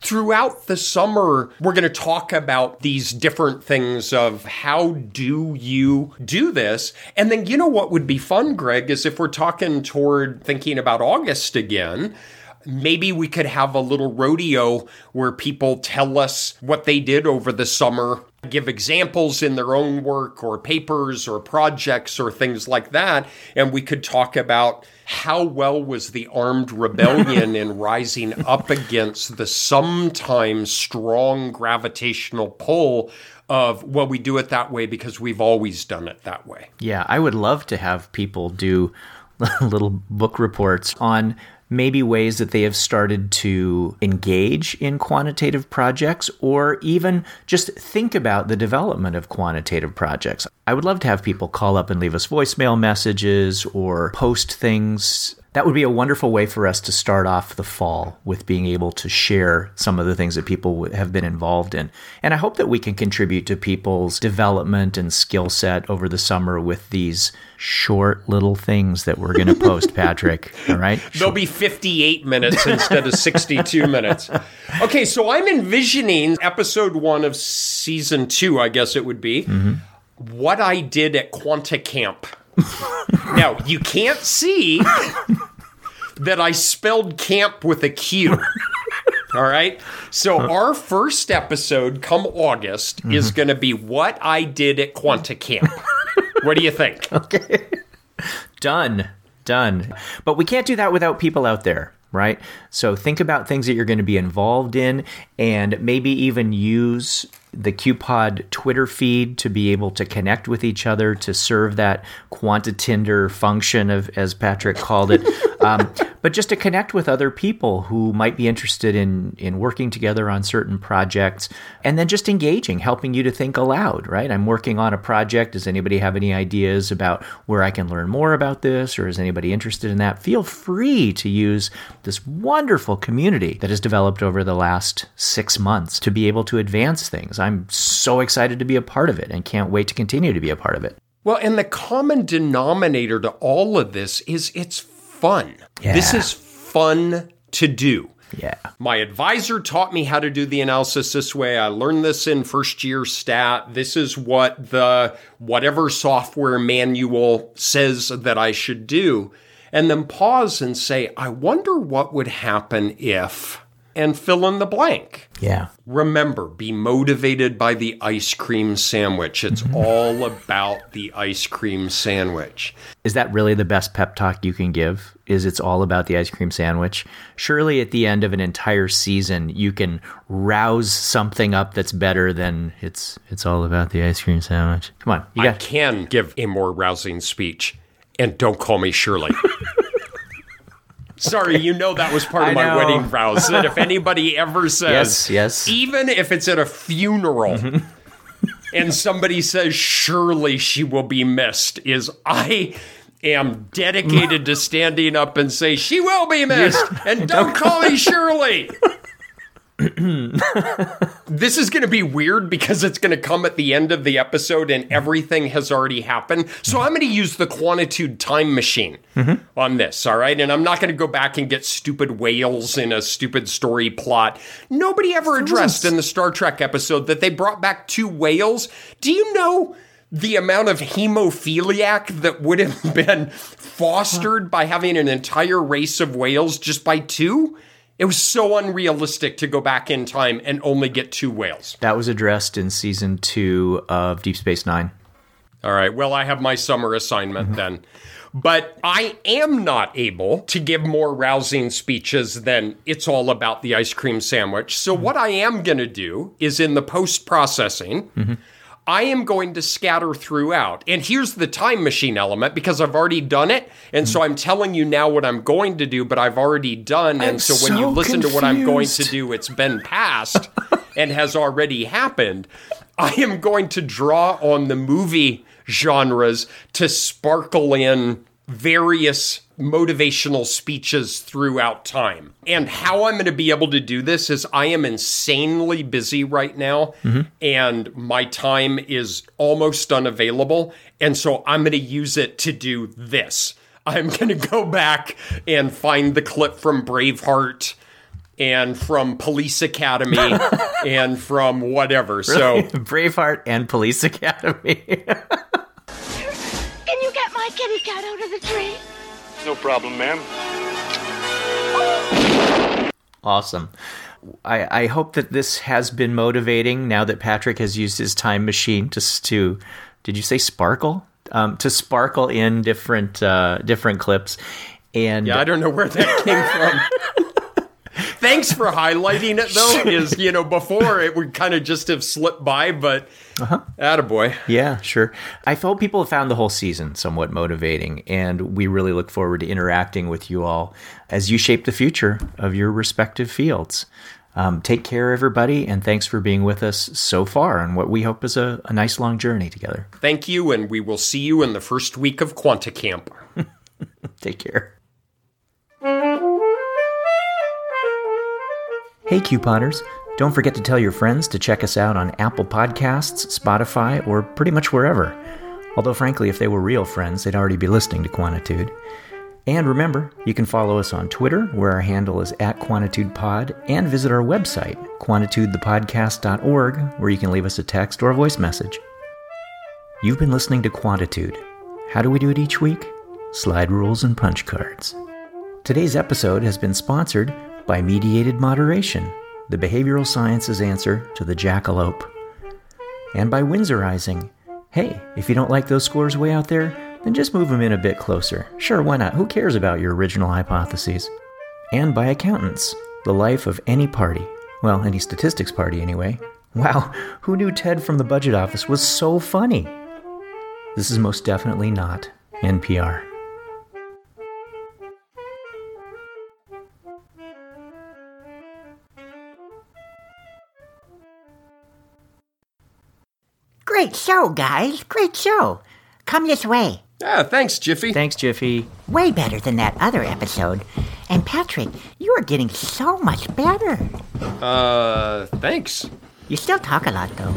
S1: Throughout the summer, we're going to talk about these different things of how do you do this? And then, you know what would be fun, Greg, is if we're talking toward thinking about August again, maybe we could have a little rodeo where people tell us what they did over the summer, give examples in their own work or papers or projects or things like that. And we could talk about how well was the armed rebellion in rising up against the sometimes strong gravitational pull of, well, we do it that way because we've always done it that way.
S2: Yeah, I would love to have people do little book reports on maybe ways that they have started to engage in quantitative projects or even just think about the development of quantitative projects. I would love to have people call up and leave us voicemail messages or post things. That would be a wonderful way for us to start off the fall with being able to share some of the things that people have been involved in. And I hope that we can contribute to people's development and skill set over the summer with these short little things that we're going to post, Patrick. All right?
S1: There'll be 58 minutes instead of 62 minutes. Okay, so I'm envisioning episode one of season two, I guess it would be, mm-hmm. what I did at Quanta Camp. now, you can't see that I spelled camp with a Q. All right. So, our first episode come August is mm-hmm. going to be what I did at Quanta Camp. what do you think? Okay.
S2: Done. Done. But we can't do that without people out there, right? So think about things that you're going to be involved in and maybe even use the QPod Twitter feed to be able to connect with each other to serve that quantitinder function of as Patrick called it. Um, but just to connect with other people who might be interested in in working together on certain projects and then just engaging, helping you to think aloud, right? I'm working on a project. Does anybody have any ideas about where I can learn more about this or is anybody interested in that? Feel free to use this wonderful community that has developed over the last 6 months to be able to advance things. I'm so excited to be a part of it and can't wait to continue to be a part of it.
S1: Well, and the common denominator to all of this is it's fun. This is fun to do.
S2: Yeah.
S1: My advisor taught me how to do the analysis this way. I learned this in first year stat. This is what the whatever software manual says that I should do. And then pause and say, I wonder what would happen if and fill in the blank.
S2: Yeah.
S1: Remember, be motivated by the ice cream sandwich. It's all about the ice cream sandwich.
S2: Is that really the best pep talk you can give? Is it's all about the ice cream sandwich? Surely at the end of an entire season you can rouse something up that's better than it's it's all about the ice cream sandwich. Come on. You
S1: I can give a more rousing speech. And don't call me Shirley. Sorry, you know that was part of my wedding vows. That if anybody ever says,
S2: Yes, yes.
S1: even if it's at a funeral,
S2: Mm-hmm.
S1: and somebody says, "Surely she will be missed," is I am dedicated to standing up and say, "She will be missed," and don't call me Shirley. this is going to be weird because it's going to come at the end of the episode and everything has already happened. So I'm going to use the quantitude time machine on this, all right? And I'm not going to go back and get stupid whales in a stupid story plot. Nobody ever addressed in the Star Trek episode that they brought back two whales. Do you know the amount of hemophiliac that would have been fostered by having an entire race of whales just by two? It was so unrealistic to go back in time and only get two whales.
S2: that was addressed in season 2 of Deep Space 9.
S1: All right. Well, I have my summer assignment mm-hmm. then. But I am not able to give more rousing speeches than it's all about the ice cream sandwich. So, mm-hmm. what I am going to do is in the post processing, mm-hmm. I am going to scatter throughout. And here's the time machine element because I've already done it. And so mm. I'm telling you now what I'm going to do, but I've already done. And
S2: I'm
S1: so when you
S2: so
S1: listen to what I'm going to do, it's been past and has already happened. I am going to draw on the movie genres to sparkle in various motivational speeches throughout time. And how I'm going to be able to do this is I am insanely busy right now and my time is almost unavailable. And so I'm going to use it to do this. I'm going to go back and find the clip from Braveheart and from Police Academy and from whatever. So
S2: Braveheart and Police Academy.
S15: Can you get my kitty cat out of the tree?
S10: No problem, ma'am.
S2: Awesome. I, I hope that this has been motivating now that Patrick has used his time machine to to did you say sparkle um, to sparkle in different uh, different clips and
S1: Yeah, I don't know where that came from. Thanks for highlighting it though. Is you know before it would kind of just have slipped by, but uh-huh. attaboy.
S2: Yeah, sure. I hope people have found the whole season somewhat motivating, and we really look forward to interacting with you all as you shape the future of your respective fields. Um, take care, everybody, and thanks for being with us so far on what we hope is a, a nice long journey together.
S1: Thank you, and we will see you in the first week of Quanta Camp.
S2: Take care. Hey, couponers. Don't forget to tell your friends to check us out on Apple Podcasts, Spotify, or pretty much wherever. Although, frankly, if they were real friends, they'd already be listening to Quantitude. And remember, you can follow us on Twitter, where our handle is at QuantitudePod, and visit our website, quantitudethepodcast.org, where you can leave us a text or a voice message. You've been listening to Quantitude. How do we do it each week? Slide rules and punch cards. Today's episode has been sponsored by Mediated Moderation, the behavioral sciences answer to the jackalope. And by Winsorizing. Hey, if you don't like those scores way out there, then just move them in a bit closer. Sure, why not? Who cares about your original hypotheses? And by Accountants, the life of any party. Well, any statistics party, anyway. Wow, who knew Ted from the budget office was so funny? This is most definitely not NPR.
S16: Great show, guys. Great show. Come this way.
S1: Yeah, thanks, Jiffy.
S2: Thanks, Jiffy.
S16: Way better than that other episode. And Patrick, you are getting so much better.
S1: Uh, thanks.
S16: You still talk a lot, though.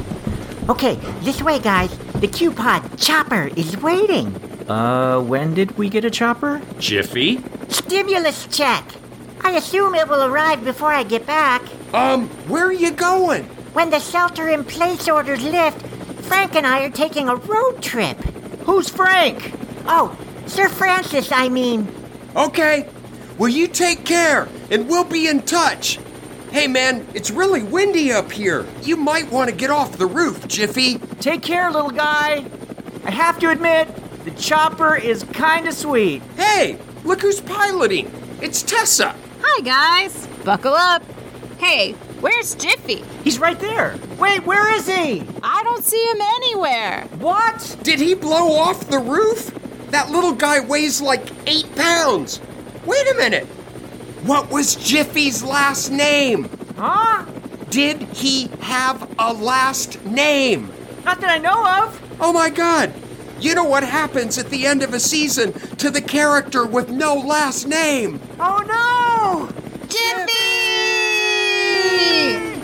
S16: Okay, this way, guys. The Q-Pod chopper is waiting.
S2: Uh, when did we get a chopper?
S1: Jiffy?
S16: Stimulus check. I assume it will arrive before I get back.
S1: Um, where are you going?
S16: When the shelter-in-place orders lift, Frank and I are taking a road trip.
S12: Who's Frank?
S16: Oh, Sir Francis, I mean.
S1: Okay. Well, you take care, and we'll be in touch. Hey man, it's really windy up here. You might want to get off the roof, Jiffy.
S2: Take care, little guy. I have to admit, the chopper is kinda sweet.
S1: Hey, look who's piloting. It's Tessa.
S17: Hi, guys. Buckle up. Hey, where's Jiffy?
S2: He's right there. Wait, where is he?
S17: I don't see him anywhere.
S2: What?
S1: Did he blow off the roof? That little guy weighs like eight pounds. Wait a minute. What was Jiffy's last name?
S2: Huh?
S1: Did he have a last name?
S2: Not that I know of.
S1: Oh my god. You know what happens at the end of a season to the character with no last name?
S2: Oh no!
S17: Jiffy! Sim!